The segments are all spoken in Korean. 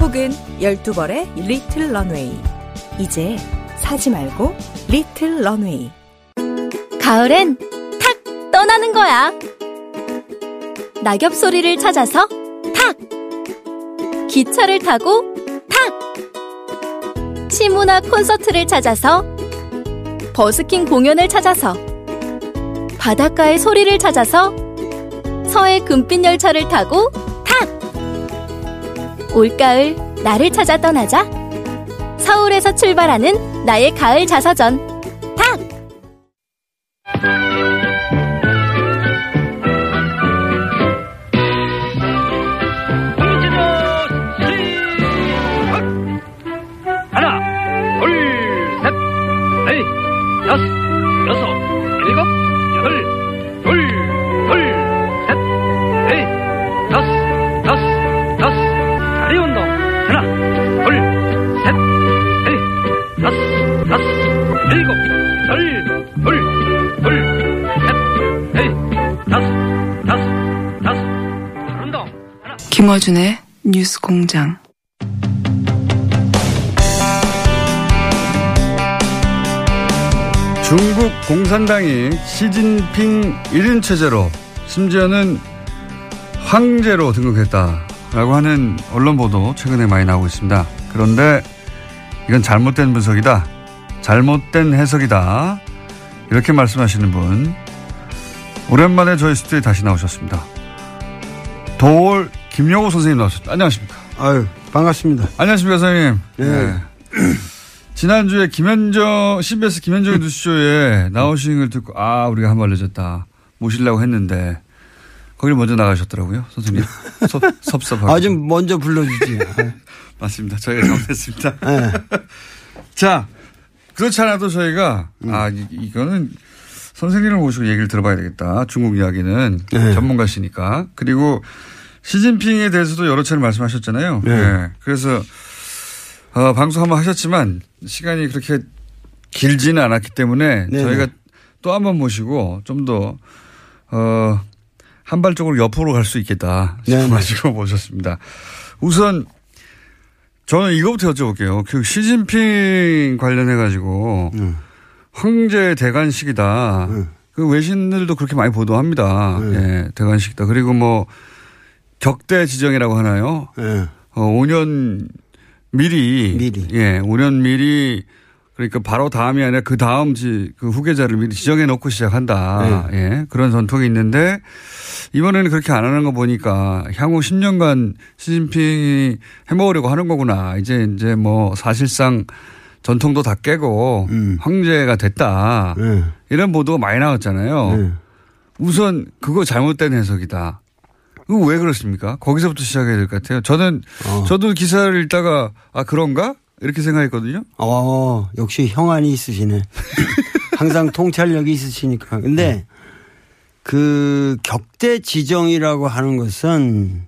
혹은 12벌의 리틀 런웨이. 이제 사지 말고 리틀 런웨이. 가을엔 탁 떠나는 거야. 낙엽 소리를 찾아서 탁! 기차를 타고 탁! 시문화 콘서트를 찾아서 버스킹 공연을 찾아서 바닷가의 소리를 찾아서 서해 금빛 열차를 타고 탁! 올가을 나를 찾아 떠나자. 서울에서 출발하는 나의 가을 자서전 탁! 김어준의 뉴스 공장. 중국 공산당이 시진핑 1인 체제로 심지어는 황제로 등극했다라고 하는 언론 보도 최근에 많이 나오고 있습니다. 그런데 이건 잘못된 분석이다. 잘못된 해석이다. 이렇게 말씀하시는 분 오랜만에 저희 스튜디오에 다시 나오셨습니다. 도올 김용호 선생님 나오셨습니다. 안녕하십니까? 아유, 반갑습니다. 안녕하십니까, 선생님. 네. 지난주에 김현정, CBS 김현정의 뉴스쇼에 나오신 걸 듣고, 아, 우리가 한발 늦었다. 모시려고 했는데, 거기를 먼저 나가셨더라고요, 선생님. 섭, 섭섭하고. 아, 좀 먼저 불러주지. 맞습니다. 저희가 잘못했습니다. 네. 자, 그렇지 않아도 저희가, 아, 이, 이거는 선생님을 모시고 얘기를 들어봐야 되겠다. 중국 이야기는 네. 전문가시니까. 그리고 시진핑에 대해서도 여러 차례 말씀하셨잖아요. 네. 네. 그래서 어, 방송 한번 하셨지만 시간이 그렇게 길지는 않았기 때문에 네네. 저희가 또 한 번 모시고 좀 더, 어, 한발적으로 옆으로 갈 수 있겠다 네네. 싶어가지고 모셨습니다. 우선 저는 이거부터 여쭤볼게요. 그 시진핑 관련해 가지고 음. 황제 대관식이다. 음. 그 외신들도 그렇게 많이 보도합니다. 음. 예, 대관식이다. 그리고 뭐 격대 지정이라고 하나요? 예. 어, 5년 미리. 미리. 예, 5년 미리. 그러니까 바로 다음이 아니라 그 다음 지, 그 후계자를 미리 지정해 놓고 시작한다. 네. 예, 그런 전통이 있는데 이번에는 그렇게 안 하는 거 보니까 향후 10년간 시진핑이 해먹으려고 하는 거구나. 이제 이제 뭐 사실상 전통도 다 깨고 음. 황제가 됐다. 예. 이런 보도가 많이 나왔잖아요. 예. 우선 그거 잘못된 해석이다. 왜 그렇습니까? 거기서부터 시작해야 될 것 같아요. 저는 어. 저도 기사를 읽다가 아 그런가 이렇게 생각했거든요. 어, 역시 형안이 있으시네. 항상 통찰력이 있으시니까. 근데 그 격대 지정이라고 하는 것은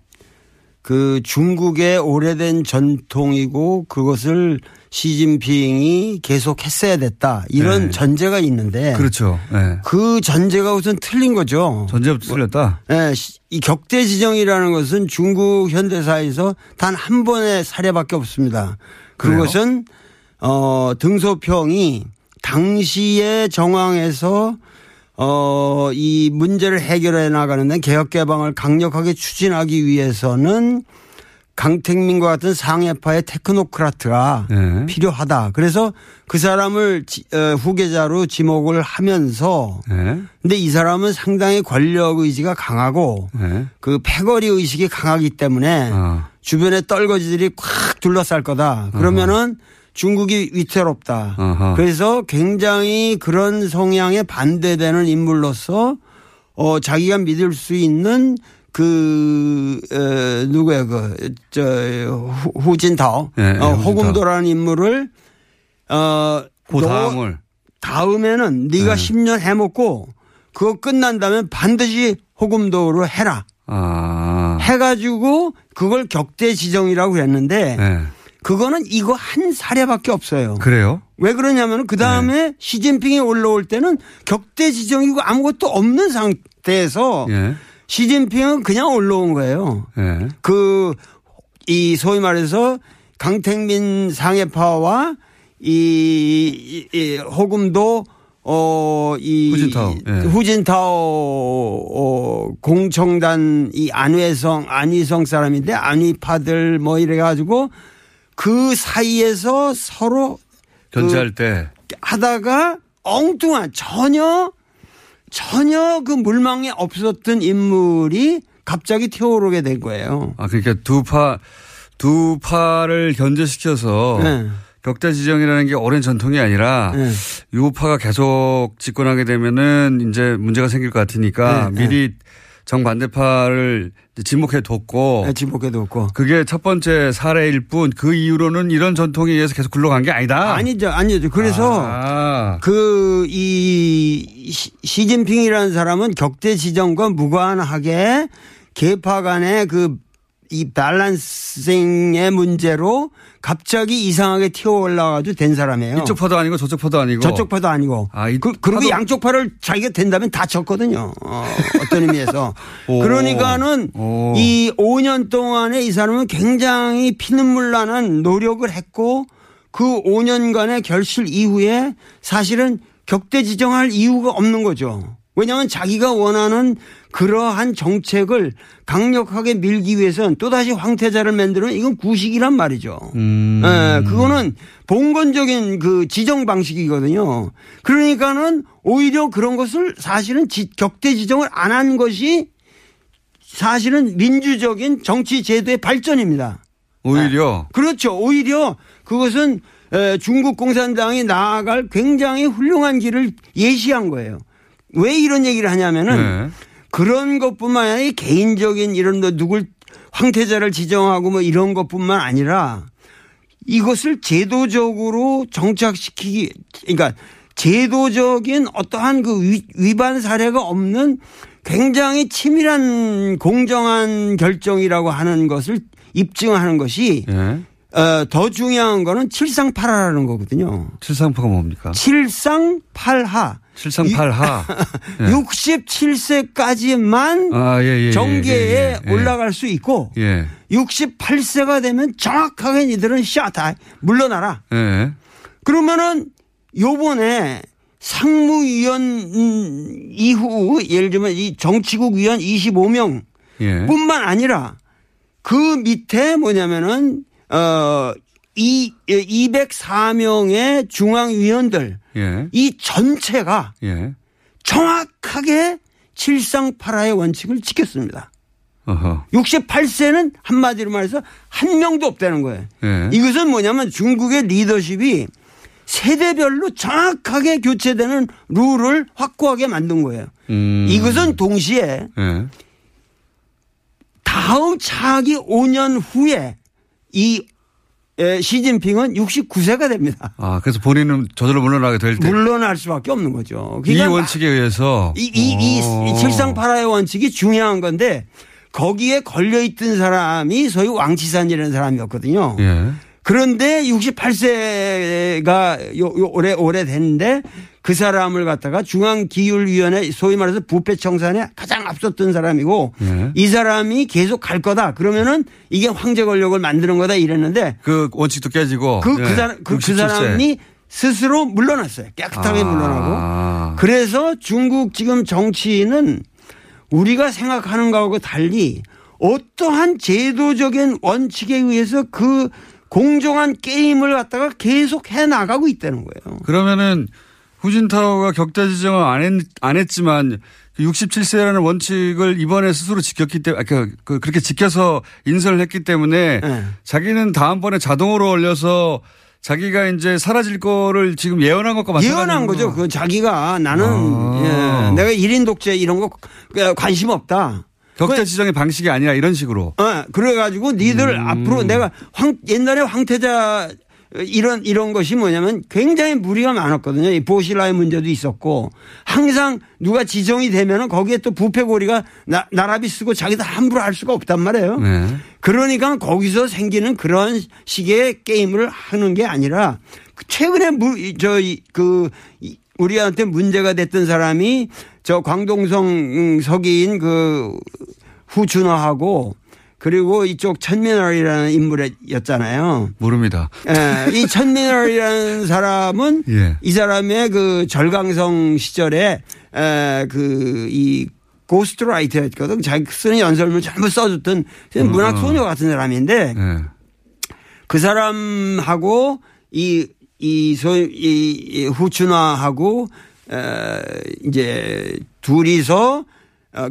그 중국의 오래된 전통이고 그것을 시진핑이 계속 했어야 됐다. 이런 네. 전제가 있는데 그렇죠. 네. 그 전제가 우선 틀린 거죠. 전제부터 틀렸다. 예, 시- 이 격대 지정이라는 것은 중국 현대사에서 단 한 번의 사례밖에 없습니다. 그래요? 그것은 어 등소평이 당시의 정황에서 어 이 문제를 해결해 나가는 데 개혁 개방을 강력하게 추진하기 위해서는 강택민과 같은 상해파의 테크노크라트가 네. 필요하다. 그래서 그 사람을 지- 어, 후계자로 지목을 하면서 네. 근데 이 사람은 상당히 권력 의지가 강하고 네. 그 패거리 의식이 강하기 때문에 아. 주변에 떨거지들이 콱 둘러쌀 거다. 그러면은 중국이 위태롭다. 아하. 그래서 굉장히 그런 성향에 반대되는 인물로서 어 자기가 믿을 수 있는 그, 어, 누구야, 그, 저, 후- 후진타오. 예, 예, 어. 호금도라는 인물을, 어, 그너 다음을. 다음에는 네가 10년 해먹고 그거 끝난 다음에 반드시 호금도로 해라. 아. 해가지고 그걸 격대 지정이라고 그랬는데 네. 그거는 이거 한 사례밖에 없어요. 그래요? 왜 그러냐면 그 다음에 네. 시진핑이 올라올 때는 격대 지정이고 아무것도 없는 상태에서 예. 시진핑은 그냥 올라온 거예요. 예. 그, 이 소위 말해서 강택민 상해파와 이, 이, 이 호금도 어, 이. 후진타오, 예. 후진타오, 어, 공청단 이 안회성, 안희성 사람인데 안희파들 뭐 이래 가지고 그 사이에서 서로 견제할 때. 하다가 엉뚱한 전혀 전혀 그 물망에 없었던 인물이 갑자기 튀어오르게 된 거예요. 아, 그러니까 두 파, 두 파를 견제시켜서 네. 격대 지정이라는 게 오랜 전통이 아니라 네. 유파가 계속 집권하게 되면은 이제 문제가 생길 것 같으니까 네, 네. 미리 정반대파를 지목해 뒀고 지목해도 없고. 그게 첫 번째 사례일 뿐 그 이후로는 이런 전통에 의해서 계속 굴러간 게 아니다. 아니죠, 아니죠. 그래서 아. 그, 이, 시- 시진핑이라는 사람은 격대 지정과 무관하게 계파 간의 그, 이 밸런싱의 문제로 갑자기 이상하게 튀어 올라가지고 된 사람이에요. 이쪽 파도 아니고 저쪽 파도 아니고 저쪽 파도 아니고. 아, 이 그, 그리고 파도- 양쪽 팔을 자기가 된다면 다 쳤거든요. 어, 어떤 의미에서. 오. 그러니까는 오. 이 5년 동안에 이 사람은 굉장히 피눈물 나는 노력을 했고 그 5년간의 결실 이후에 사실은 격대 지정할 이유가 없는 거죠. 왜냐하면 자기가 원하는 그러한 정책을 강력하게 밀기 위해서는 또다시 황태자를 만들면 이건 구식이란 말이죠. 음. 예, 그거는 봉건적인 그 지정 방식이거든요. 그러니까는 오히려 그런 것을 사실은 지- 격대 지정을 안 한 것이 사실은 민주적인 정치 제도의 발전입니다. 오히려 그렇죠. 오히려 그것은 에, 중국 공산당이 나아갈 굉장히 훌륭한 길을 예시한 거예요. 왜 이런 얘기를 하냐면은 네. 그런 것뿐만 아니라 개인적인 이런 뭐 누굴 황태자를 지정하고 뭐 이런 것뿐만 아니라 이것을 제도적으로 정착시키기 그러니까 제도적인 어떠한 그 위- 위반 사례가 없는 굉장히 치밀한 공정한 결정이라고 하는 것을 입증하는 것이 예. 어, 더 중요한 거는 칠상팔하라는 거거든요. 칠상파가 뭡니까? 칠상팔하. 칠상팔하. 예. 67세까지만 아, 예, 예, 예, 정계에 예, 예. 올라갈 수 있고 예. 68세가 되면 정확하게 니들은 샤다 물러나라. 예. 그러면은 요번에 상무위원 음, 이후 예를 들면 이 정치국 위원 25명 예. 뿐만 아니라 그 밑에 뭐냐면은 어, 이 204명의 중앙위원들 예. 이 전체가 예. 정확하게 칠상팔하의 원칙을 지켰습니다. 어허. 68세는 한마디로 말해서 한 명도 없다는 거예요. 예. 이것은 뭐냐면 중국의 리더십이 세대별로 정확하게 교체되는 룰을 확고하게 만든 거예요. 음. 이것은 동시에 예. 다음 차기 5년 후에 이 에, 시진핑은 69세가 됩니다. 아, 그래서 본인은 저절로 물러나게 될 때. 물러날 수밖에 없는 거죠. 이 그러니까 원칙에 의해서. 이, 이, 이, 오. 이 칠상팔하의 원칙이 중요한 건데 거기에 걸려있던 사람이 소위 왕치산이라는 사람이었거든요. 예. 그런데 68세가 요, 요 올해 올해 됐는데 그 사람을 갖다가 중앙기율위원회 소위 말해서 부패 청산에 가장 앞섰던 사람이고 예. 이 사람이 계속 갈 거다 그러면은 이게 황제 권력을 만드는 거다 이랬는데 그 원칙도 깨지고. 그, 그 예. 사람 그, 그 67세. 사람이 스스로 물러났어요 깨끗하게 아. 물러나고 그래서 중국 지금 정치인은 우리가 생각하는 거하고 달리 어떠한 제도적인 원칙에 의해서 그 공정한 게임을 갖다가 계속 해 나가고 있다는 거예요. 그러면은 후진타오가 격자 지정을 안, 했, 안 했지만 67세라는 원칙을 이번에 스스로 지켰기 때문에, 아, 그, 그, 그렇게 지켜서 인선을 했기 때문에 네. 자기는 다음번에 자동으로 올려서 자기가 이제 사라질 거를 지금 예언한 것과 마찬가지로. 예언한 거죠. 그 자기가 나는 아. 예, 내가 1인 독재 이런 거 관심 없다. 격대 지정의 방식이 아니라 이런 식으로. 어, 그래가지고 니들 음. 앞으로 내가 황, 옛날에 황태자 이런, 이런 것이 뭐냐면 굉장히 무리가 많았거든요. 이 보실라의 문제도 있었고 항상 누가 지정이 되면은 거기에 또 부패고리가 나, 나라비 쓰고 자기도 함부로 할 수가 없단 말이에요. 네. 그러니까 거기서 생기는 그런 식의 게임을 하는 게 아니라 그 최근에 저그 우리한테 문제가 됐던 사람이 저 광동성 음, 서기인 그 후준화하고 그리고 이쪽 천민월이라는 인물이었잖아요. 모릅니다. 예, 이 천민월이라는 사람은 예. 이 사람의 그 절강성 시절에 그이 고스트라이터였거든. 자기 쓰는 연설문 전부 써줬던 문학 소녀 같은 사람인데 네. 그 사람하고 이, 이, 소, 이, 이 후춘화하고 에, 이제 둘이서 어,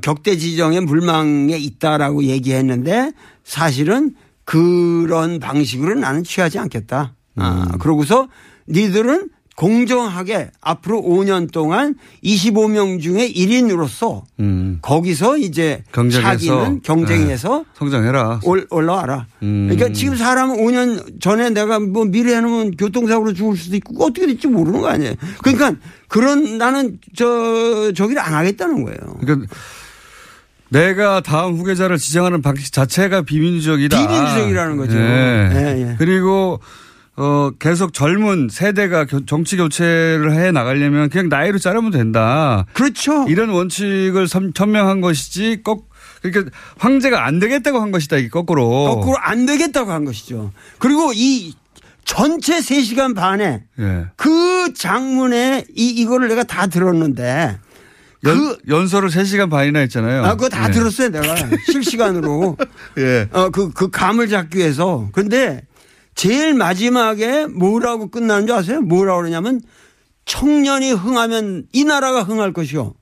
격대 지정의 물망에 있다라고 얘기했는데 사실은 그런 방식으로 나는 취하지 않겠다. 아, 그러고서 니들은 공정하게 앞으로 5년 동안 25명 중에 1인으로서 음. 거기서 이제 경쟁해서. 자기는 경쟁해서 네. 성장해라. 올, 올라와라. 음. 그러니까 지금 사람은 5년 전에 내가 뭐 미래에는 교통사고로 죽을 수도 있고 어떻게 될지 모르는 거 아니에요. 그러니까 그런 나는 저, 저기를 안 하겠다는 거예요. 그러니까 내가 다음 후계자를 지정하는 방식 자체가 비민주적이다. 비민주적이라는 거죠. 예. 예, 예. 그리고 어 계속 젊은 세대가 교- 정치 교체를 해 나가려면 그냥 나이로 자르면 된다. 그렇죠. 이런 원칙을 선- 천명한 것이지 꼭 그러니까 황제가 안 되겠다고 한 것이다 이게 거꾸로. 거꾸로 안 되겠다고 한 것이죠. 그리고 이 전체 3시간 반에 예. 그 장문에 이, 이거를 내가 다 들었는데 연, 그 연설을 3시간 반이나 했잖아요. 아, 그거 다 예. 들었어요, 내가. 실시간으로. 예. 어, 그, 그 감을 잡기 위해서. 근데 제일 마지막에 뭐라고 끝나는 줄 아세요? 뭐라고 그러냐면 청년이 흥하면 이 나라가 흥할 것이요.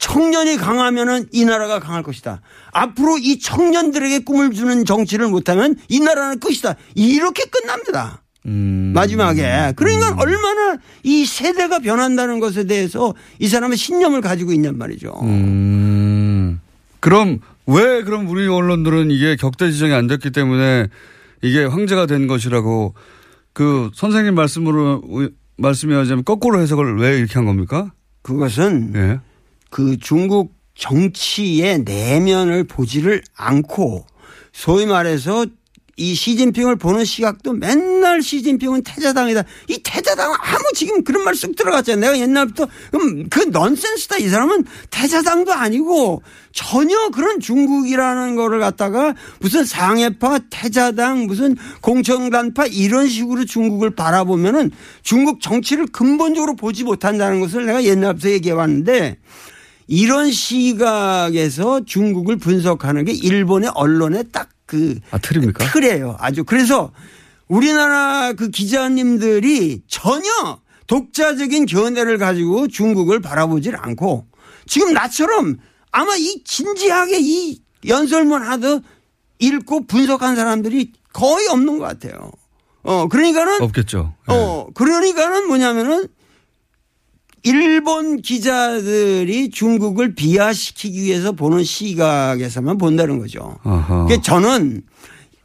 청년이 강하면은 이 나라가 강할 것이다. 앞으로 이 청년들에게 꿈을 주는 정치를 못하면 이 나라는 끝이다. 이렇게 끝납니다. 음. 마지막에. 그러니까 얼마나 이 세대가 변한다는 것에 대해서 이 사람은 신념을 가지고 있냔 말이죠. 음. 그럼 왜 그럼 우리 언론들은 이게 격대 지정이 안 됐기 때문에 이게 황제가 된 것이라고 그 선생님 말씀으로 말씀이 하자면 거꾸로 해석을 왜 이렇게 한 겁니까? 그것은 예. 그 중국 정치의 내면을 보지를 않고 소위 말해서 이 시진핑을 보는 시각도 맨날 시진핑은 태자당이다. 이 태자당은 아무 지금 그런 말 쑥 들어갔잖아요. 내가 옛날부터 그 넌센스다. 이 사람은 태자당도 아니고 전혀 그런 중국이라는 거를 갖다가 무슨 상해파, 태자당, 무슨 공청단파 이런 식으로 중국을 바라보면은 중국 정치를 근본적으로 보지 못한다는 것을 내가 옛날부터 얘기해 왔는데 이런 시각에서 중국을 분석하는 게 일본의 언론의 딱 그 아, 틀입니까? 틀이에요. 아주 그래서 우리나라 그 기자님들이 전혀 독자적인 견해를 가지고 중국을 바라보질 않고 지금 나처럼 아마 이 진지하게 이 연설문 하듯 읽고 분석한 사람들이 거의 없는 것 같아요. 어, 그러니까는 없겠죠. 예. 어, 그러니까는 뭐냐면은 일본 기자들이 중국을 비하시키기 위해서 보는 시각에서만 본다는 거죠. 그러니까 저는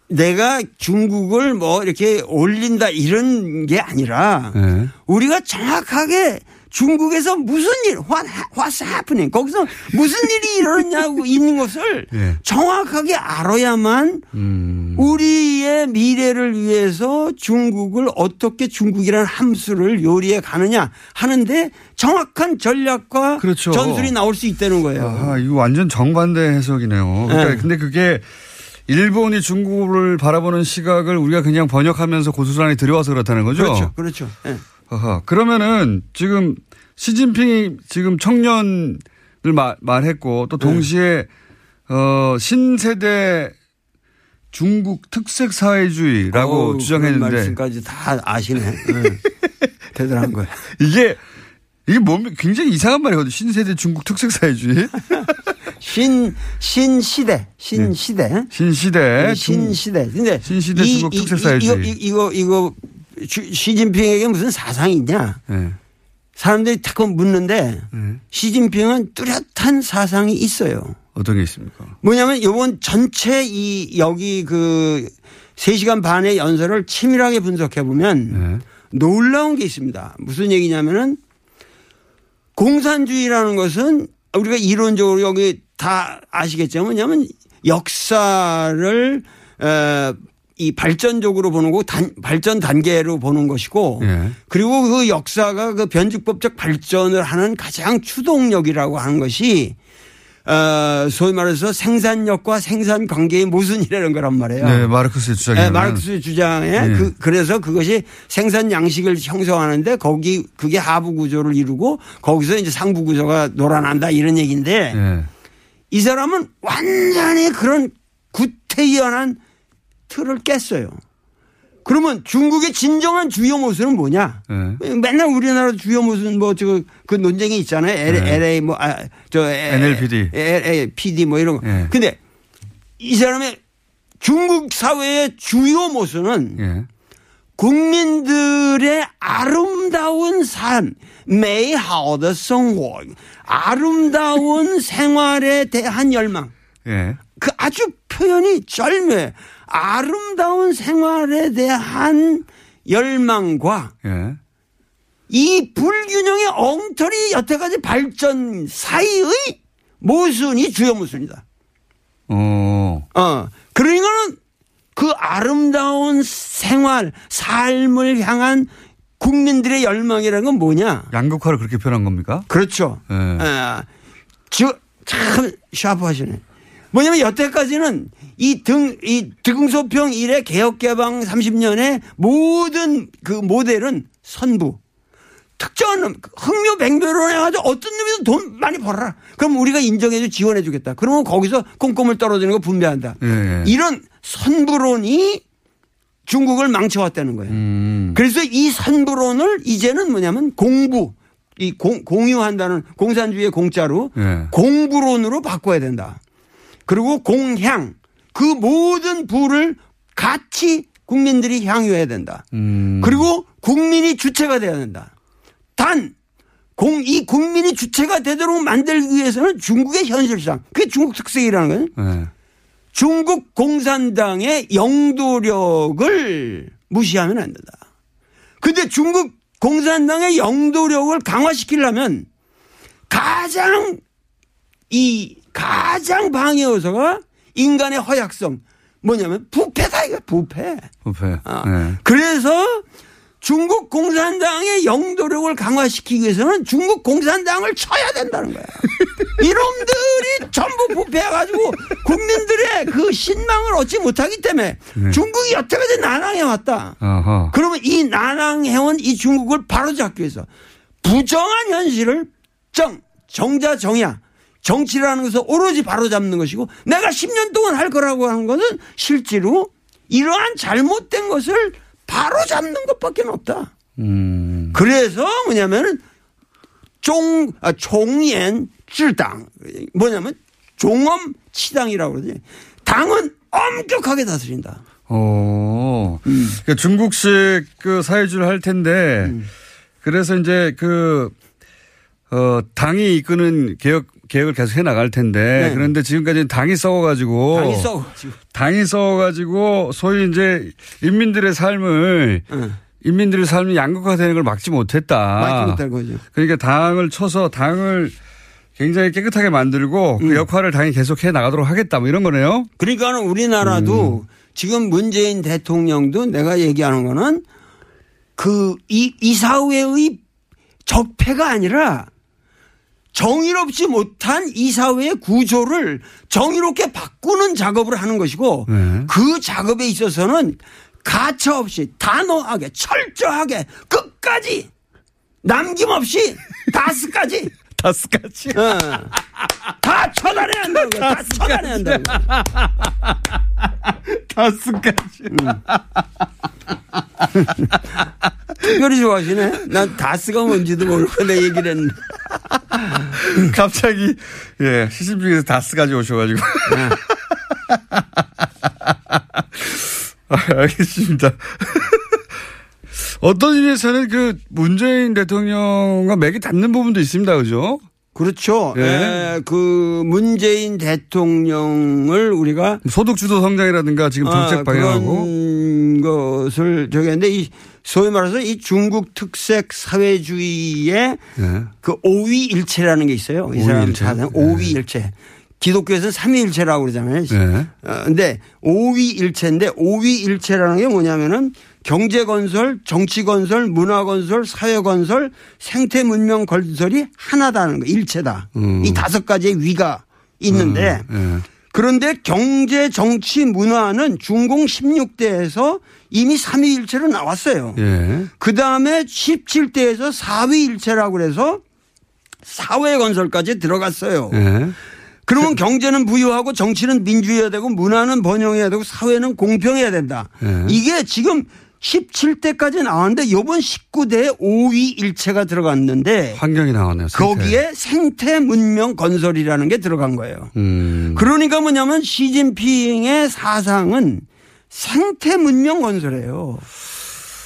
내가 중국을 뭐 이렇게 올린다 이런 게 아니라 예. 우리가 정확하게 중국에서 무슨 일, what, what's happening, 거기서 무슨 일이 일어났냐고 있는 것을 예. 정확하게 알아야만 음. 우리의 미래를 위해서 중국을 어떻게 중국이라는 함수를 요리해 가느냐 하는데 정확한 전략과 그렇죠. 전술이 나올 수 있다는 거예요. 아, 이거 완전 정반대 해석이네요. 그러니까 네. 근데 그게 일본이 중국을 바라보는 시각을 우리가 그냥 번역하면서 고스란히 들여와서 그렇다는 거죠. 그렇죠. 그렇죠. 예. 아하. 그러면은 지금 시진핑이 지금 청년을 마- 말했고 또 동시에 어 신세대 중국 특색 사회주의라고 어우, 그런 주장했는데 말씀까지 다 아시네. 예. 대단한 거예요. 이게 이게 뭡니까? 굉장히 이상한 말이거든요. 신세대 중국 특색 사회주의. 신, 신시대, 신시대. 신시대. 네, 중- 신시대. 근데 신시대 이- 중국 이- 특색 이- 사회주의. 이거, 이거, 이거, 주- 시진핑에게 무슨 사상이 있냐? 예. 사람들이 자꾸 묻는데 네. 시진핑은 뚜렷한 사상이 있어요. 어떤 게 있습니까? 뭐냐면 요번 전체 이 여기 그 3시간 반의 연설을 치밀하게 분석해 보면 네. 놀라운 게 있습니다. 무슨 얘기냐면은 공산주의라는 것은 우리가 이론적으로 여기 다 아시겠지만 뭐냐면 역사를 어, 이 발전적으로 보는 거 단, 발전 단계로 보는 것이고 예. 그리고 그 역사가 그 변칙법적 발전을 하는 가장 추동력이라고 하는 것이 어, 소위 말해서 생산력과 생산 관계의 모순이라는 거란 말이에요. 네, 마르크스의 주장이. 네, 마르크스의 주장에 네. 그, 그래서 그것이 생산 양식을 형성하는데 거기 그게 하부 구조를 이루고 거기서 이제 상부 구조가 놀아난다 이런 얘기인데 예. 이 사람은 완전히 그런 구태연한 틀을 깼어요. 그러면 중국의 진정한 주요 모습은 뭐냐? 네. 맨날 우리나라 주요 모습은 뭐저그 그 논쟁이 있잖아요. L, 네. LA 뭐아저 NLPD, LA PD 뭐 이런 거. 네. 근데 이 사람의 중국 사회의 주요 모습은 네. 국민들의 아름다운 삶, 메이하오더 성호, 아름다운 생활에 대한 열망. 네. 그 아주 표현이 절묘해. 아름다운 생활에 대한 열망과 예. 이 불균형의 엉터리 여태까지 발전 사이의 모순이 주요 모순이다. 어. 어. 그러니까는 그 아름다운 생활, 삶을 향한 국민들의 열망이라는 건 뭐냐? 양극화를 그렇게 표현한 겁니까? 그렇죠. 예. 아, 저, 참 샤프하시네. 뭐냐면 여태까지는 이 등, 이 등소평 이래 개혁개방 30년의 모든 그 모델은 선부. 특정한 놈, 흥묘 백묘로 해가지고 어떤 놈이든 돈 많이 벌어라. 그럼 우리가 인정해줘 지원해주겠다. 그러면 거기서 꼼꼼을 떨어지는 거 분배한다. 예, 예. 이런 선부론이 중국을 망쳐왔다는 거예요. 음. 그래서 이 선부론을 이제는 뭐냐면 공부, 이 공, 공유한다는 공산주의의 공짜로 예. 공부론으로 바꿔야 된다. 그리고 공향, 그 모든 부를 같이 국민들이 향유해야 된다. 음. 그리고 국민이 주체가 돼야 된다. 단, 공, 이 국민이 주체가 되도록 만들기 위해서는 중국의 현실상, 그게 중국 특색이라는 거예요. 예. 중국 공산당의 영도력을 무시하면 안 된다. 근데 중국 공산당의 영도력을 강화시키려면 가장 이 가장 방해 요소가 인간의 허약성 뭐냐면 부패다 이거 부패. 부패. 아, 예. 그래서 중국 공산당의 영도력을 강화시키기 위해서는 중국 공산당을 쳐야 된다는 거야. 이놈들이 전부 부패해가지고 국민들의 그 신망을 얻지 못하기 때문에 네. 중국이 여태까지 난항해 왔다. 어허. 그러면 이 난항해온 이 중국을 바로잡기 위해서 부정한 현실을 정, 정자 정야. 정치라는 것은 오로지 바로잡는 것이고 내가 10년 동안 할 거라고 하는 것은 실제로 이러한 잘못된 것을 바로잡는 것밖에 없다. 음. 그래서 뭐냐면은 종, 아, 종연 쯔당. 뭐냐면 종엄 치당이라고 그러지. 당은 엄격하게 다스린다. 오. 그러니까 중국식 그 사회주의를 할 텐데 그래서 이제 그, 어, 당이 이끄는 개혁, 개혁을 계속 해 나갈 텐데 네. 그런데 지금까지는 당이 썩어가지고 당이 썩어가지고. 당이 썩어가지고 소위 이제 인민들의 삶을 응. 인민들의 삶이 양극화되는 걸 막지 못했다. 막지 못할 거죠. 그러니까 당을 쳐서 당을 굉장히 깨끗하게 만들고 음. 그 역할을 당이 계속 해 나가도록 하겠다 뭐 이런 거네요. 그러니까 우리나라도 지금 문재인 대통령도 내가 얘기하는 거는 그 이 이사회의 적폐가 아니라 정의롭지 못한 이 사회의 구조를 정의롭게 바꾸는 작업을 하는 것이고 네. 그 작업에 있어서는 가차 없이 단호하게 철저하게 끝까지 남김없이 다스까지 다스까지. 어. 다 처단해야 거야. 다 처단해야 거야. 다스까지. 특별히 좋아하시네. 난 다스가 뭔지도 모르고 내 얘기를 했는데. 갑자기 예 시신중에서 다스까지 오셔가지고. 아, 알겠습니다. 어떤 의미에서는 그 문재인 대통령과 맥이 닿는 부분도 있습니다, 그죠? 그렇죠. 예. 에, 그 문재인 대통령을 우리가 소득 주도 성장이라든가 지금 정책 아, 방향하고 그런 것을 저기 했는데 이 소위 말해서 이 중국 특색 사회주의의 예. 그 오위일체라는 게 있어요. 이 사람. 사상 예. 오위일체. 기독교에서는 삼위일체라고 그러잖아요. 예. 어, 근데 오위일체인데 오위일체라는 게 뭐냐면은 경제 건설, 정치 건설, 문화 건설, 사회 건설, 생태 문명 건설이 하나다는 거, 일체다. 음. 이 다섯 가지의 위가 있는데 예. 그런데 경제, 정치, 문화는 중공 16대에서 이미 삼위일체로 나왔어요. 예. 그 다음에 17대에서 4위 일체라고 그래서 사회 건설까지 들어갔어요. 예. 그러면 경제는 부유하고 정치는 민주해야 되고 문화는 번영해야 되고 사회는 공평해야 된다. 예. 이게 지금 17대까지 나왔는데 이번 19대에 5위 일체가 들어갔는데 환경이 나왔네요. 생태. 거기에 생태 문명 건설이라는 게 들어간 거예요. 음. 그러니까 뭐냐면 시진핑의 사상은 생태 문명 건설이에요.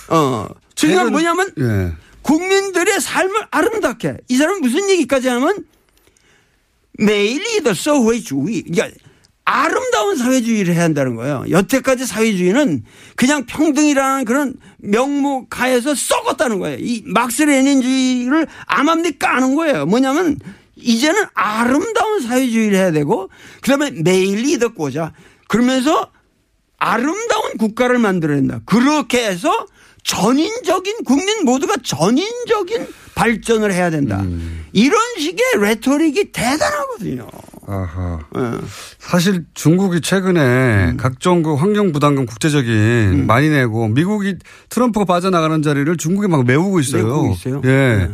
어. 중요한 뭐냐면 예. 국민들의 삶을 아름답게 이 사람은 무슨 얘기까지 하면 매일이 더 사회주의 그러니까 아름다운 사회주의를 해야 한다는 거예요. 여태까지 사회주의는 그냥 평등이라는 그런 명목 하에서 썩었다는 거예요. 이 막스 레닌주의를 암암리 까는 거예요. 뭐냐면 이제는 아름다운 사회주의를 해야 되고 그다음에 매일이 더 꽂아 그러면서 아름다운 국가를 만들어야 된다. 그렇게 해서 전인적인 국민 모두가 전인적인 발전을 해야 된다. 이런 식의 레토릭이 대단하거든요. 아하. 예. 사실 중국이 최근에 각종 그 환경 부담금 국제적인 많이 내고 미국이 트럼프가 빠져나가는 자리를 중국이 막 메우고 있어요. 메우고 있어요. 예. 네.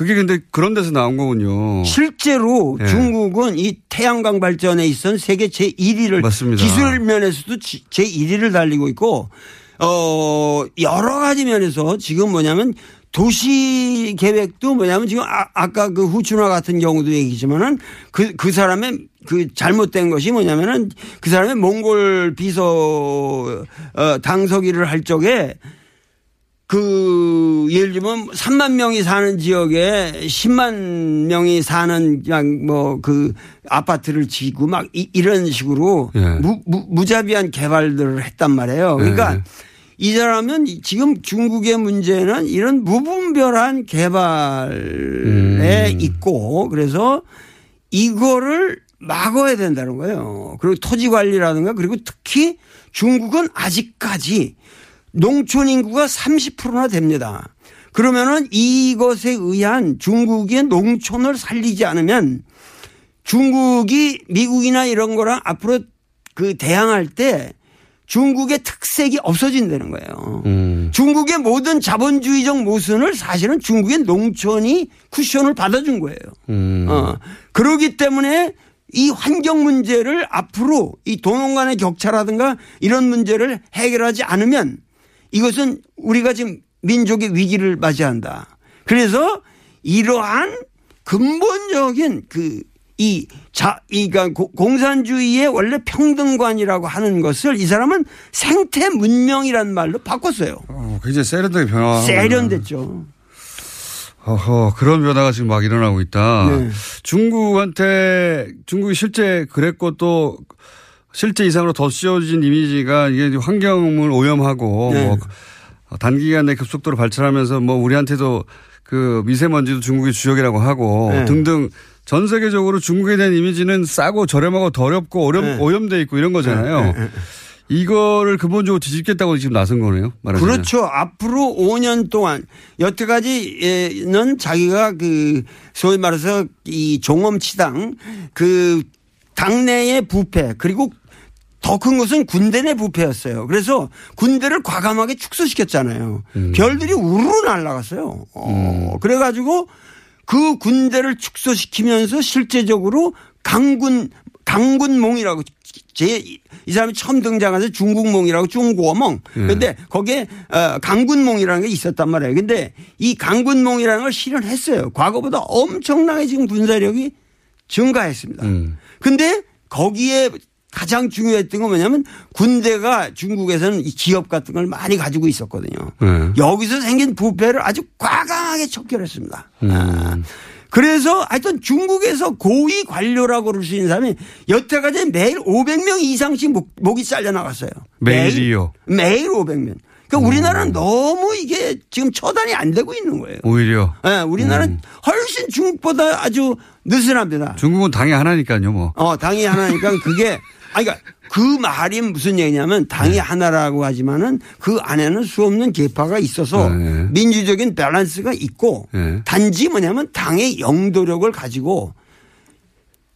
그게 근데 그런 데서 나온 거군요. 실제로 예. 중국은 이 태양광 발전에 있어서 세계 제 1위를 맞습니다. 기술 면에서도 제 1위를 달리고 있고 어 여러 가지 면에서 지금 뭐냐면 도시 계획도 뭐냐면 지금 아, 아까 그 후춘화 같은 경우도 얘기지만은 그, 그 사람의 그 잘못된 것이 뭐냐면은 그 사람의 몽골 비서 어, 당서기를 할 적에 그 예를 들면 3만 명이 사는 지역에 10만 명이 사는 그냥 뭐 그 아파트를 지고 막 이, 런 식으로 예. 무, 무, 무 자비한 개발들을 했단 말이에요. 그러니까 예. 이 사람은 지금 중국의 문제는 이런 무분별한 개발에 음. 있고 그래서 이거를 막아야 된다는 거예요. 그리고 토지 관리라든가 그리고 특히 중국은 아직까지 농촌 인구가 30%나 됩니다. 그러면은 이것에 의한 중국의 농촌을 살리지 않으면 중국이 미국이나 이런 거랑 앞으로 그 대항할 때 중국의 특색이 없어진다는 거예요. 음. 중국의 모든 자본주의적 모순을 사실은 중국의 농촌이 쿠션을 받아준 거예요. 음. 어. 그러기 때문에 이 환경 문제를 앞으로 이 도농 간의 격차라든가 이런 문제를 해결하지 않으면 이것은 우리가 지금 민족의 위기를 맞이한다. 그래서 이러한 근본적인 그 이 자, 이, 그러니까 고- 공산주의의 원래 평등관이라고 하는 것을 이 사람은 생태 문명이라는 말로 바꿨어요. 어, 굉장히 세련되게 변화. 세련됐죠. 어허, 그런 변화가 지금 막 일어나고 있다. 네. 중국한테, 중국이 실제 그랬고 또 실제 이상으로 더 씌워진 이미지가 이게 환경을 오염하고 네. 뭐 단기간에 급속도로 발전하면서 뭐 우리한테도 그 미세먼지도 중국의 주역이라고 하고 네. 등등 전 세계적으로 중국에 대한 이미지는 싸고 저렴하고 더럽고 오염, 네. 오염돼 있고 이런 거잖아요. 이거를 근본적으로 뒤집겠다고 지금 나선 거네요. 말하자면. 그렇죠. 앞으로 5년 동안 여태까지는 자기가 그 소위 말해서 이 종엄치당 그 당내의 부패 그리고 더 큰 것은 군대 내 부패였어요. 그래서 군대를 과감하게 축소시켰잖아요. 별들이 우르르 날아갔어요. 어, 그래가지고 그 군대를 축소시키면서 실제적으로 강군 강군몽이라고 제 이 사람이 처음 등장해서 중국몽이라고 중국어몽. 근데 거기에 어, 강군몽이라는 게 있었단 말이에요. 근데 이 강군몽이라는 걸 실현했어요. 과거보다 엄청나게 지금 군사력이 증가했습니다. 음. 근데 거기에 가장 중요했던 건 뭐냐면 군대가 중국에서는 이 기업 같은 걸 많이 가지고 있었거든요. 네. 여기서 생긴 부패를 아주 과감하게 척결했습니다. 아, 그래서 하여튼 중국에서 고위 관료라고 그럴 수 있는 사람이 여태까지 매일 500명 이상씩 목, 목이 잘려 나갔어요. 매일이요? 매일, 매일 500명. 그러니까 우리나라는 너무 이게 지금 처단이 안 되고 있는 거예요. 오히려. 네, 우리나라는 훨씬 중국보다 아주 느슨합니다. 중국은 당이 하나니까요, 뭐. 어, 당이 하나니까 그게 아니 그러니까 그 말이 무슨 얘기냐면 당이 하나라고 하지만은 그 안에는 수 없는 계파가 있어서 네. 민주적인 밸런스가 있고 네. 단지 뭐냐면 당의 영도력을 가지고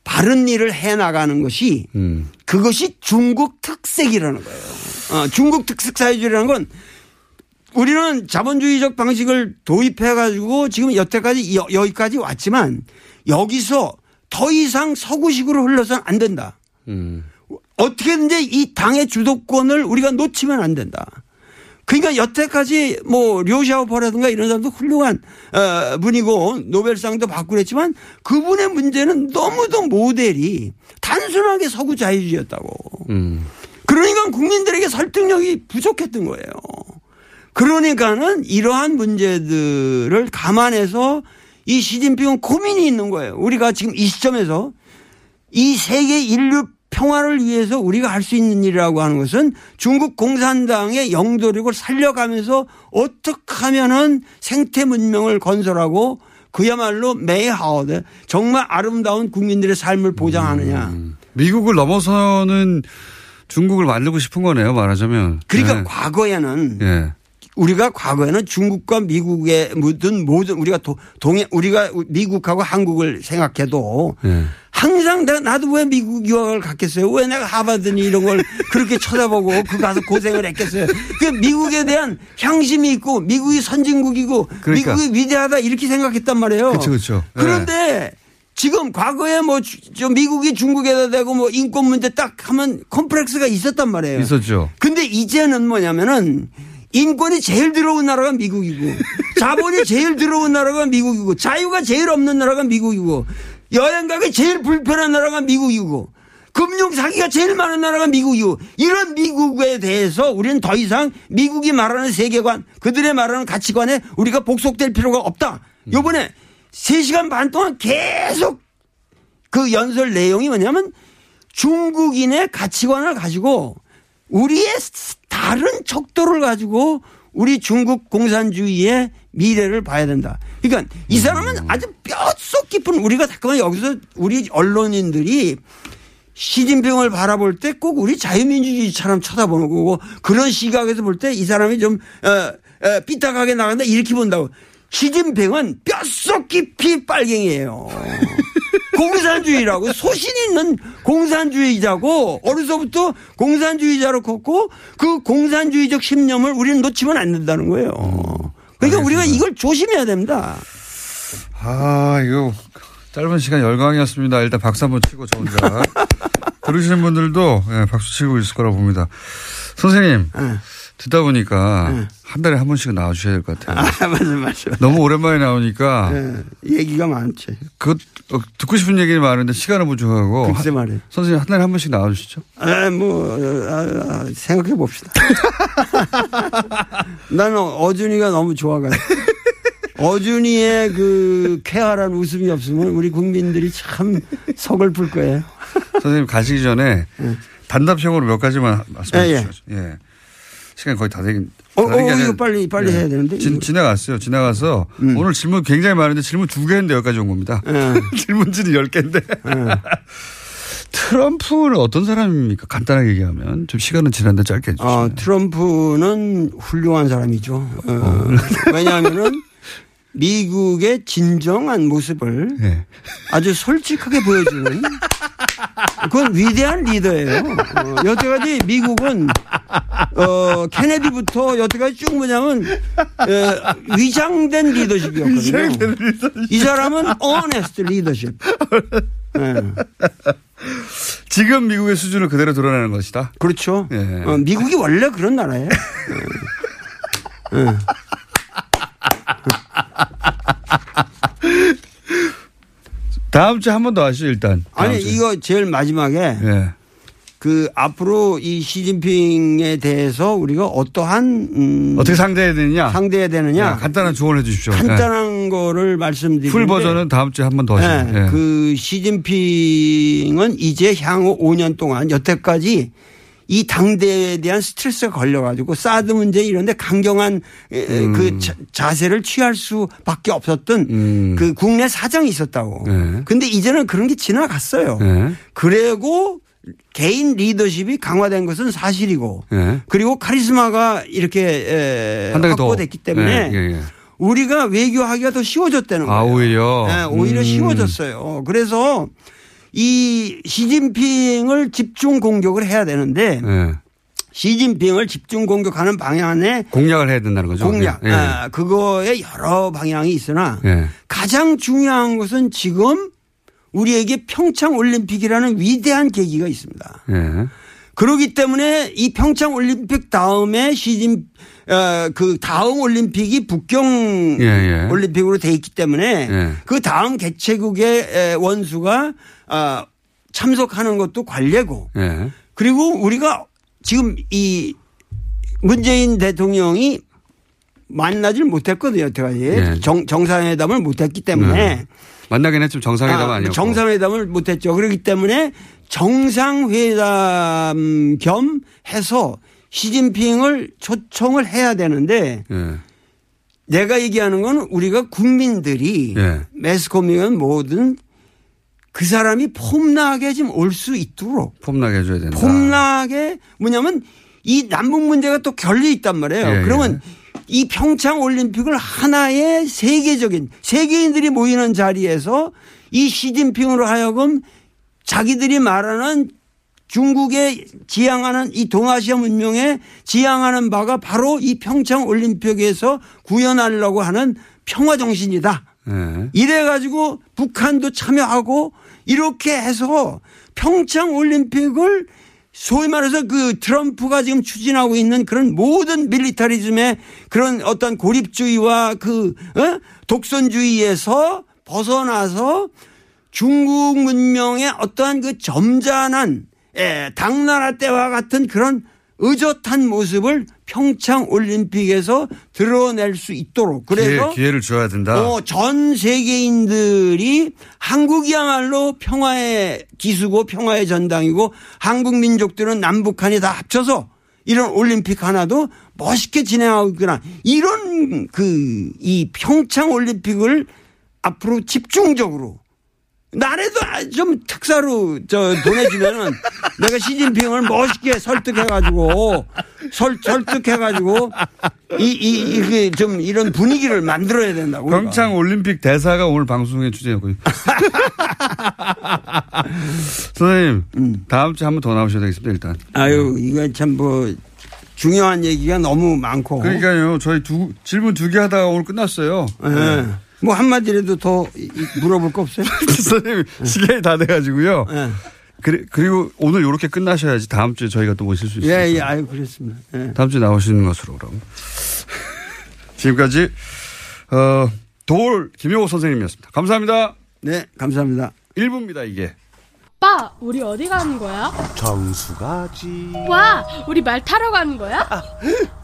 바른 일을 해 나가는 것이 음. 그것이 중국 특색이라는 거예요. 어, 중국 특색 사회주의라는 건 우리는 자본주의적 방식을 도입해 가지고 지금 여태까지 여, 여기까지 왔지만 여기서 더 이상 서구식으로 흘러서는 안 된다. 음. 어떻게든지 이 당의 주도권을 우리가 놓치면 안 된다. 그러니까 여태까지 뭐 료샤오퍼라든가 이런 사람도 훌륭한 어, 분이고 노벨상도 받고 그랬지만 그분의 문제는 너무도 모델이 단순하게 서구 자유주의였다고. 음. 그러니까 국민들에게 설득력이 부족했던 거예요. 그러니까는 이러한 문제들을 감안해서 이 시진핑은 고민이 있는 거예요. 우리가 지금 이 시점에서 이 세계 인류 평화를 위해서 우리가 할 수 있는 일이라고 하는 것은 중국 공산당의 영도력을 살려가면서 어떻게 하면은 생태 문명을 건설하고 그야말로 美好的 정말 아름다운 국민들의 삶을 보장하느냐. 음. 미국을 넘어서는 중국을 만들고 싶은 거네요, 말하자면. 그러니까 예. 과거에는 예. 우리가 과거에는 중국과 미국의 모든 모든 우리가 도- 동해 우리가 미국하고 한국을 생각해도 예. 항상 내가 나도 왜 미국 유학을 갔겠어요? 왜 내가 하버드니 이런 걸 그렇게 쳐다보고 그 가서 고생을 했겠어요? 그 미국에 대한 향심이 있고 미국이 선진국이고 그러니까. 미국이 위대하다 이렇게 생각했단 말이에요. 그쵸. 네. 그런데 지금 과거에 뭐 저 미국이 중국에다 대고 뭐 인권 문제 딱 하면 컴플렉스가 있었단 말이에요. 있었죠. 근데 이제는 뭐냐면은 인권이 제일 들어온 나라가 미국이고 자본이 제일 들어온 나라가 미국이고 자유가 제일 없는 나라가 미국이고 여행 가기 제일 불편한 나라가 미국이고 금융 사기가 제일 많은 나라가 미국이고 이런 미국에 대해서 우리는 더 이상 미국이 말하는 세계관 그들의 말하는 가치관에 우리가 복속될 필요가 없다. 요번에 3시간 반 동안 계속 그 연설 내용이 뭐냐면 중국인의 가치관을 가지고 우리의 다른 척도를 가지고 우리 중국 공산주의의 미래를 봐야 된다. 그러니까 이 사람은 아주 뼛속 깊은 우리가 잠깐만 여기서 우리 언론인들이 시진핑을 바라볼 때 꼭 우리 자유민주주의처럼 쳐다보는 거고 그런 시각에서 볼 때 이 사람이 좀 어, 어, 삐딱하게 나간다 이렇게 본다고. 시진핑은 뼛속 깊이 빨갱이에요. 공산주의라고 소신 있는 공산주의자고 어려서부터 공산주의자로 컸고 그 공산주의적 신념을 우리는 놓치면 안 된다는 거예요. 그러니까 우리가 이걸 조심해야 됩니다. 아, 이거 짧은 시간 열강이었습니다. 일단 박수 한번 치고 저 혼자. 들으시는 분들도 예, 박수 치고 있을 거라 봅니다. 선생님, 예. 듣다 보니까 한 달에 한 번씩은 나와주셔야 될 것 같아요. 아, 맞아, 맞아. 너무 오랜만에 나오니까 예, 얘기가 많지. 그 듣고 싶은 얘기는 많은데 시간은 부족하고 글쎄 말이에요. 선생님 한 달에 한 번씩 나와주시죠. 아, 뭐, 어, 아, 아, 생각해 봅시다. 나는 어준이가 너무 좋아가지고. 어준이의 그 쾌활한 웃음이 없으면 우리 국민들이 참 서글플 거예요. 선생님 가시기 전에 단답형으로 몇 가지만 말씀해 예, 예. 주시죠. 예. 시간이 거의 다 되긴. 어, 어, 이거 빨리, 빨리 해야 되는데, 지. 음. 지나갔어요. 지나가서 오늘 질문 굉장히 많은데 질문 두 개인데 여기까지 온 겁니다. 예. 질문지는 열 개인데. 트럼프는 어떤 사람입니까? 간단하게 얘기하면 좀 시간은 지났는데 짧게 해주시죠. 어, 트럼프는 훌륭한 사람이죠. 어, 왜냐하면은 미국의 진정한 모습을 예. 아주 솔직하게 보여주는 그건 위대한 리더예요. 어, 여태까지 미국은 어, 케네디부터 여태까지 쭉 뭐냐면 어, 위장된 리더십이었거든요. 이 사람은 honest 리더십. 예. 지금 미국의 수준을 그대로 드러내는 것이다. 그렇죠. 예. 어, 미국이 원래 그런 나라예요. 예. 예. 다음 주에 한 번 더 하시죠, 일단. 아니 주에. 이거 제일 마지막에 예. 그 앞으로 이 시진핑에 대해서 우리가 어떠한 음 어떻게 상대해야 되느냐? 상대해야 되느냐 네, 간단한 조언을 해 주십시오. 간단한 거를 말씀드리는데 풀 버전은 다음 주에 한 번 더 하시면. 네, 예. 그 시진핑은 이제 향후 5년 동안 여태까지 이 당대에 대한 스트레스가 걸려가지고 사드 문제 이런데 강경한 에, 그 자, 자세를 취할 수밖에 없었던 음. 그 국내 사정이 있었다고. 네. 근데 이제는 그런 게 지나갔어요. 네. 그리고 개인 리더십이 강화된 것은 사실이고 예. 그리고 카리스마가 이렇게. 확보됐기 때문에 예. 우리가 외교하기가 더 쉬워졌다는 거예요. 아, 오히려. 네, 오히려 음. 쉬워졌어요. 그래서 이 시진핑을 집중 공격을 해야 되는데 예. 시진핑을 집중 공격하는 방향의 공략을 해야 된다는 거죠. 공략, 예. 아, 그거에 여러 방향이 있으나 예. 가장 중요한 것은 지금 우리에게 평창 올림픽이라는 위대한 계기가 있습니다. 예. 그러기 때문에 이 평창 올림픽 다음에 시진 어, 그 다음 올림픽이 북경 예, 예. 올림픽으로 돼 있기 때문에 예. 그 다음 개최국의 에, 원수가 아, 참석하는 것도 관례고 예. 그리고 우리가 지금 이 문재인 대통령이 만나질 못했거든요. 여태까지 예. 정, 정상회담을 못했기 때문에 네. 만나긴 했지만 정상회담 아, 아니었고. 정상회담을 못했죠. 그렇기 때문에 정상회담 겸 해서 시진핑을 초청을 해야 되는데 예. 내가 얘기하는 건 우리가 국민들이 예. 매스컴이건 뭐든 그 사람이 폼나게 좀올수 있도록 폼나게 해줘야 된다. 폼나게 뭐냐면 이 남북 문제가 또 결려 있단 말이에요. 예, 그러면 이 평창 올림픽을 하나의 세계적인 세계인들이 모이는 자리에서 이 시진핑으로 하여금 자기들이 말하는 중국에 지향하는 이 동아시아 문명에 지향하는 바가 바로 이 평창 올림픽에서 구현하려고 하는 평화 정신이다. 예. 이래 가지고 북한도 참여하고 이렇게 해서 평창 올림픽을 소위 말해서 그 트럼프가 지금 추진하고 있는 그런 모든 밀리타리즘의 그런 어떤 고립주의와 그 어? 독선주의에서 벗어나서 중국 문명의 어떠한 그 점잖한 예, 당나라 때와 같은 그런 의젓한 모습을 평창 올림픽에서 드러낼 수 있도록 그래서 기회, 를 줘야 된다. 어, 전 세계인들이 한국이야말로 평화의 기수고 평화의 전당이고 한국 민족들은 남북한이 다 합쳐서 이런 올림픽 하나도 멋있게 진행하고 있구나. 이런 그 이 평창 올림픽을 앞으로 집중적으로 나라도 좀 특사로 저 보내주면은 내가 시진핑을 멋있게 설득해가지고 설, 설득해가지고 이, 이, 이게 좀 이런 분위기를 만들어야 된다고. 우리가. 평창 올림픽 대사가 오늘 방송에 출연했고. 선생님, 다음 주에 한 번 더 나오셔야 되겠습니다, 일단. 아유, 이거 참 뭐 중요한 얘기가 너무 많고. 그러니까요, 저희 두, 질문 두 개 하다가 오늘 끝났어요. 예. 뭐 한마디라도 더 물어볼 거 없어요? 선생님, 시간이 다 돼가지고요. 예. 그리, 그리고 오늘 이렇게 끝나셔야지 다음 주에 저희가 또 모실 수 있어요. 예, 예, 아유, 그렇습니다. 예. 다음 주에 나오시는 것으로 그럼. 지금까지, 어, 도울 김용호 선생님이었습니다. 감사합니다. 네, 감사합니다. 1부입니다, 이게. 오빠, 우리 어디 가는 거야? 정수 가지. 와, 우리 말 타러 가는 거야?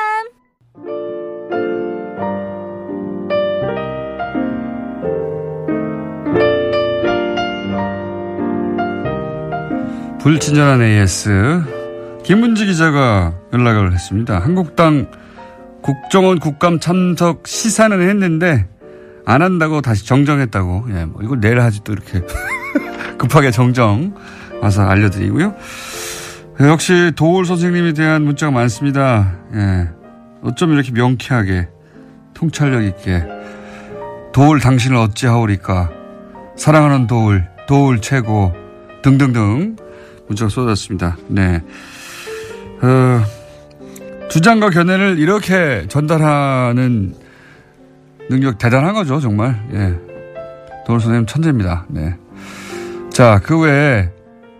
불친절한 AS 김문지 기자가 연락을 했습니다. 한국당 국정원 국감 참석 시사는 했는데 안 한다고 다시 정정했다고. 예, 뭐 이걸 내일 하지 또 이렇게 급하게 정정 와서 알려드리고요. 역시 도울 선생님에 대한 문자가 많습니다. 예. 어쩜 이렇게 명쾌하게 통찰력 있게 도울 당신을 어찌하오리까 사랑하는 도울 도울 최고 등등등 문자가 쏟았습니다. 네. 어, 주장과 견해를 이렇게 전달하는 능력 대단한 거죠, 정말. 예. 도울 선생님 천재입니다. 네. 자, 그 외에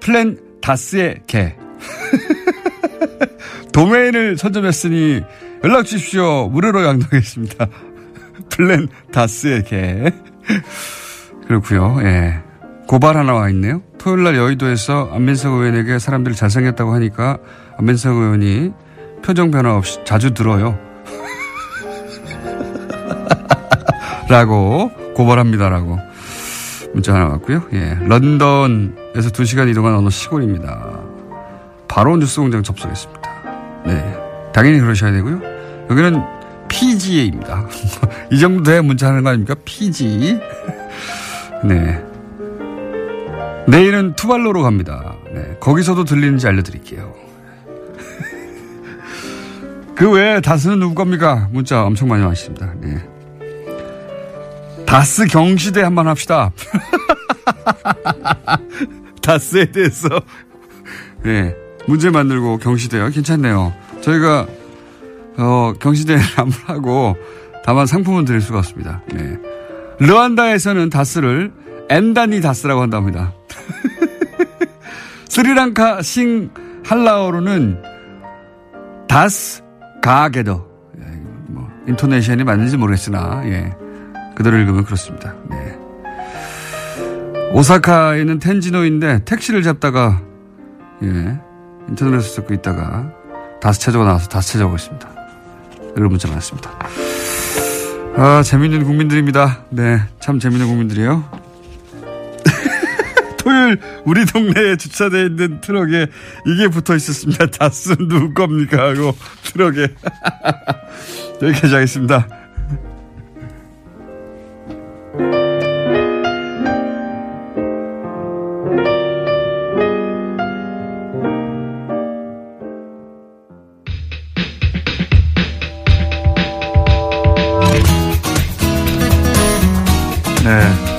플랜 다스의 개. 도메인을 선점했으니 연락 주십시오. 무료로 양도하겠습니다. 플랜 다스의 개. 그렇고요. 예. 고발 하나 와 있네요. 토요일 날 여의도에서 안민석 의원에게 사람들이 잘생겼다고 하니까 안민석 의원이 표정 변화 없이 자주 들어요. 라고 고발합니다라고 문자 하나 왔고요. 예. 런던에서 2시간 이동한 어느 시골입니다. 바로 뉴스 공장 접속했습니다. 네. 당연히 그러셔야 되고요. 여기는 PGA입니다. 이 정도 돼야 문자 하는 거 아닙니까? PG. 네. 내일은 투발로로 갑니다. 네. 거기서도 들리는지 알려드릴게요. 그 외에 다스는 누구 겁니까? 문자 엄청 많이 왔습니다. 네. 다스 경시대 한번 합시다. 다스에 대해서 네, 문제 만들고 경시대요. 괜찮네요. 저희가 어, 경시대를 한번 하고 다만 상품은 드릴 수가 없습니다. 네. 르완다에서는 다스를 엔다니 다스라고 한답니다. 스리랑카 싱 할라어로는 다스 가게더. 예, 뭐 인토네이션이 맞는지 모르겠으나 예. 그대로 읽으면 그렇습니다. 네. 오사카에는 텐지노인데 택시를 잡다가 예. 인터넷에서 듣고 있다가 다스 체조가 나와서 다스 체조하고 있습니다. 이런 문자 많습니다. 아, 재밌는 국민들입니다. 네. 참 재밌는 국민들이에요. 토요일 우리 동네에 주차되어 있는 트럭에 이게 붙어 있었습니다. 다스 누구 겁니까? 하고 트럭에. 여기까지 하겠습니다. 네.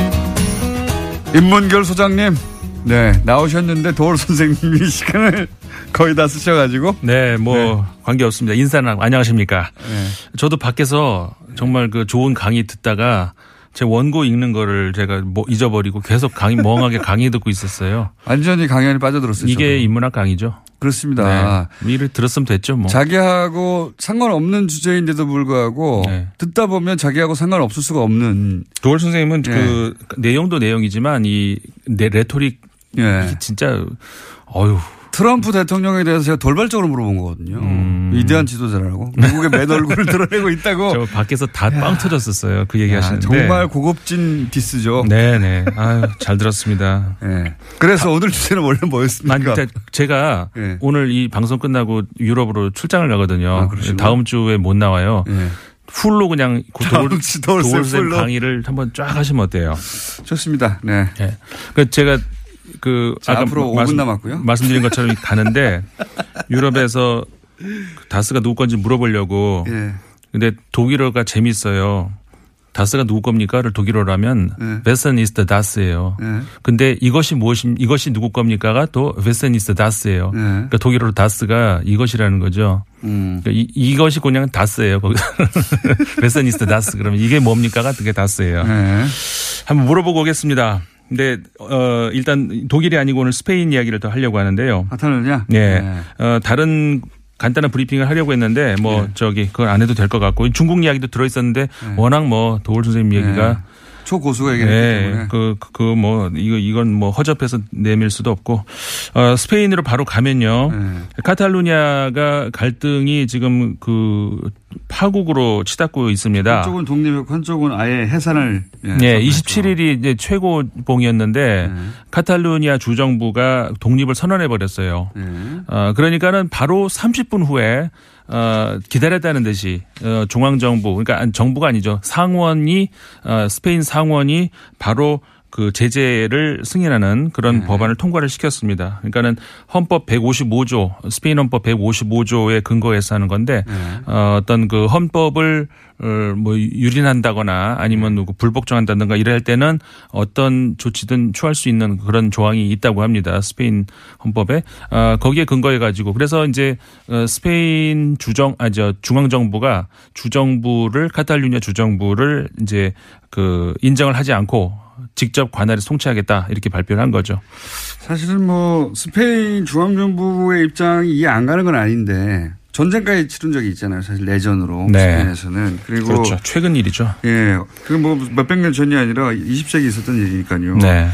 인문결 소장님, 네, 나오셨는데 도울 선생님이 시간을 거의 다 쓰셔가지고. 네, 뭐, 네. 관계 없습니다. 인사는 안녕하십니까. 네. 저도 밖에서 정말 그 좋은 강의 듣다가 제 원고 읽는 거를 제가 뭐 잊어버리고 계속 강의 멍하게 강의 듣고 있었어요. 완전히 강연에 빠져들었어요. 이게 저도. 인문학 강의죠. 그렇습니다. 네. 이를 들었으면 됐죠, 뭐. 자기하고 상관없는 주제인데도 불구하고 네. 듣다 보면 자기하고 상관없을 수가 없는. 도올 선생님은 네. 그 내용도 내용이지만 이 레토릭 네. 진짜 어휴 트럼프 대통령에 대해서 제가 돌발적으로 물어본 거거든요. 음. 위대한 지도자라고. 미국의 맨 얼굴을 드러내고 있다고. 저 밖에서 다 빵 터졌었어요. 그 얘기 하시는데. 정말 고급진 디스죠. 네네. 아유, 잘 들었습니다. 네. 그래서 아, 오늘 주제는 원래 뭐였습니까? 아니, 제가 네. 오늘 이 방송 끝나고 유럽으로 출장을 가거든요. 아, 다음 주에 못 나와요. 네. 풀로 그냥 도올쌤 강의를 한번 쫙 하시면 어때요? 좋습니다. 네. 네. 그 제가 그 자, 앞으로 5분 말씀, 남았고요. 말씀드린 것처럼 가는데 유럽에서 다스가 누구 건지 물어보려고. 예. 근데 독일어가 재밌어요. 다스가 누구 겁니까를 독일어로 하면 네. Wessen ist das예요. 네. 근데 이것이 무엇이 이것이 누구 겁니까가 또 Wessen ist das예요. 네. 그러니까 독일어로 das가 이것이라는 거죠. 음. 그러니까 이, 것이 그냥 das예요. 거기서 Wessen ist das 그러면 이게 뭡니까가 그게 das예요. 네. 한번 물어보고 오겠습니다. 근데 어 일단 독일이 아니고 오늘 스페인 이야기를 더 하려고 하는데요. 카탈루냐? 네. 네. 어 다른 간단한 브리핑을 하려고 했는데 뭐 네. 저기 그걸 안 해도 될 것 같고 중국 이야기도 들어 있었는데 네. 워낙 뭐 도울 선생님 얘기가 네. 초고수가 얘기했기 네. 때문에 그그 뭐 이거 이건 뭐 허접해서 내밀 수도 없고 어 스페인으로 바로 가면요. 네. 카탈루냐가 갈등이 지금 그 파국으로 치닫고 있습니다. 한쪽은 독립했고 한쪽은 아예 해산을 예, 네, 27일이 이제 최고봉이었는데 네. 카탈루니아 주정부가 독립을 선언해 버렸어요. 네. 어, 그러니까는 바로 30분 후에 어, 기다렸다는 듯이 어, 중앙정부 그러니까 정부가 아니죠 상원이 어, 스페인 상원이 바로 그 제재를 승인하는 그런 네. 법안을 통과를 시켰습니다. 그러니까는 헌법 155조 스페인 헌법 155조에 근거해서 하는 건데 네. 어, 어떤 그 헌법을 어, 뭐 유린한다거나 아니면 누구 불복종한다든가 이럴 때는 어떤 조치든 취할 수 있는 그런 조항이 있다고 합니다. 스페인 헌법에 어, 거기에 근거해 가지고 그래서 이제 어, 스페인 주정 아저 중앙 정부가 주정부를 카탈루니아 주정부를 이제 그 인정을 하지 않고 직접 관할에 송치하겠다 이렇게 발표를 한 거죠. 사실은 뭐 스페인 중앙정부의 입장이 이해 안 가는 건 아닌데 전쟁까지 치른 적이 있잖아요. 사실 내전으로 네. 스페인에서는 그리고 그렇죠. 최근 일이죠. 예, 그 뭐 몇백 년 전이 아니라 20세기 있었던 일이니까요. 네.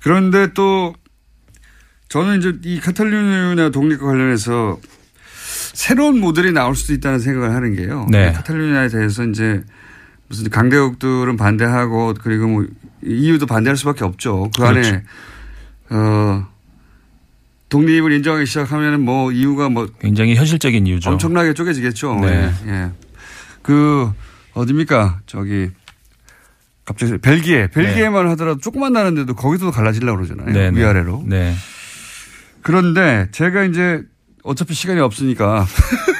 그런데 또 저는 이제 이 카탈루니아 독립과 관련해서 새로운 모델이 나올 수도 있다는 생각을 하는 게요. 네. 카탈루니아에 대해서 이제 무슨 강대국들은 반대하고 그리고 뭐 EU도 반대할 수밖에 없죠. 그 그렇죠. 안에 어 독립을 인정하기 시작하면은 뭐 이유가 뭐 굉장히 현실적인 이유죠. 엄청나게 쪼개지겠죠. 네. 예. 예. 그 어딥니까 저기 갑자기 벨기에 벨기에만 네. 하더라도 조금만 나는데도 거기서도 갈라지려고 그러잖아요. 네, 네. 위아래로. 네. 그런데 제가 이제 어차피 시간이 없으니까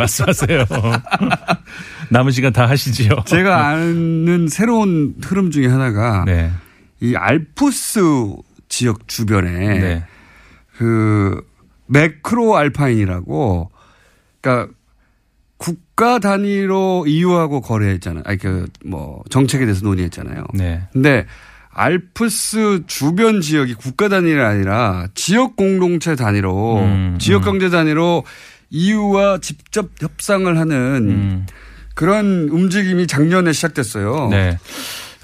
말씀하세요. 남은 시간 다 하시지요. 제가 아는 새로운 흐름 중에 하나가 네. 이 알프스 지역 주변에 네. 그 매크로 알파인이라고 그러니까 국가 단위로 이유하고 거래했잖아요. 아니 그뭐 정책에 대해서 논의했잖아요. 네. 근데 알프스 주변 지역이 국가 단위가 아니라 지역 공동체 단위로 음, 지역 음. 경제 단위로 EU와 직접 협상을 하는 음. 그런 움직임이 작년에 시작됐어요. 네.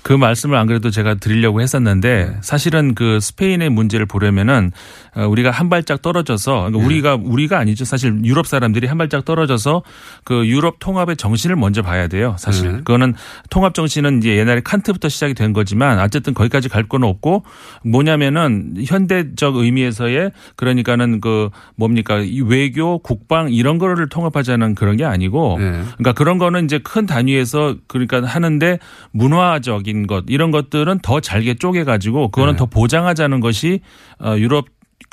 그 말씀을 안 그래도 제가 드리려고 했었는데 네. 사실은 그 스페인의 문제를 보려면은 어, 우리가 한 발짝 떨어져서 그러니까 네. 우리가 우리가 아니죠. 사실 유럽 사람들이 한 발짝 떨어져서 그 유럽 통합의 정신을 먼저 봐야 돼요. 사실 네. 그거는 통합 정신은 이제 옛날에 칸트부터 시작이 된 거지만 어쨌든 거기까지 갈 건 없고 뭐냐면은 현대적 의미에서의 그러니까는 그 뭡니까 외교 국방 이런 거를 통합하자는 그런 게 아니고 네. 그러니까 그런 거는 이제 큰 단위에서 그러니까 하는데 문화적인 것 이런 것들은 더 잘게 쪼개 가지고 그거는 네. 더 보장하자는 것이 어, 유럽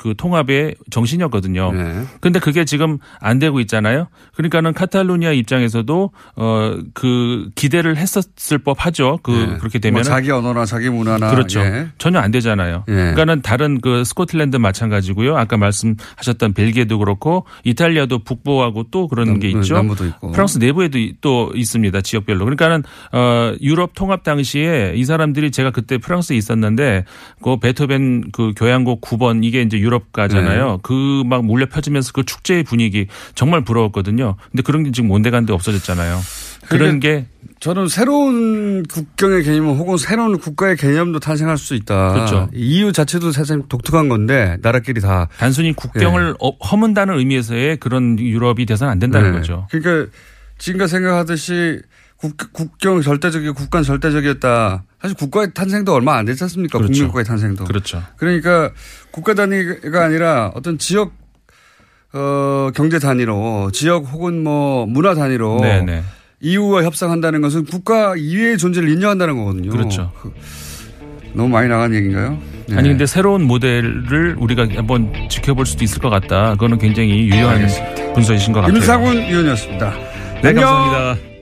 그 통합의 정신이었거든요. 네. 근데 그게 지금 안 되고 있잖아요. 그러니까는 카탈루니아 입장에서도 어 그 기대를 했었을 법하죠. 그 네. 그렇게 되면 뭐 자기 언어나 자기 문화나 그렇죠. 예. 전혀 안 되잖아요. 예. 그러니까는 다른 그 스코틀랜드 마찬가지고요. 아까 말씀하셨던 벨기에도 그렇고 이탈리아도 북부하고 또 그런 남, 게 있죠. 남부도 있고. 프랑스 내부에도 또 있습니다. 지역별로. 그러니까는 어 유럽 통합 당시에 이 사람들이 제가 그때 프랑스에 있었는데 그 베토벤 그 교향곡 9번 이게 이제 유럽 가잖아요. 네. 그막 몰려 펴지면서 그 축제의 분위기 정말 부러웠거든요. 근데 그런 게 지금 온데간데 없어졌잖아요. 그런 게 저는 새로운 국경의 개념 혹은 새로운 국가의 개념도 탄생할 수 있다. 그렇죠. EU 자체도 사실 독특한 건데 나라끼리 다 단순히 국경을 네. 허문다는 의미에서의 그런 유럽이 돼서는 안 된다는 네. 거죠. 그러니까 지금까 생각하듯이 국, 경 절대적이고 국가 절대적이었다. 사실 국가의 탄생도 얼마 안 됐지 않습니까? 그렇죠. 국민국가의 탄생도. 그렇죠. 그러니까 국가 단위가 아니라 어떤 지역 어, 경제 단위로 지역 혹은 뭐 문화 단위로 네네. EU와 협상한다는 것은 국가 이외의 존재를 인정한다는 거거든요. 그렇죠. 그, 너무 많이 나간 얘기인가요? 네. 아니 근데 새로운 모델을 우리가 한번 지켜볼 수도 있을 것 같다. 그거는 굉장히 유효한 분석이신 것 같아요. 김상훈 위원이었습니다. 네, 감사합니다.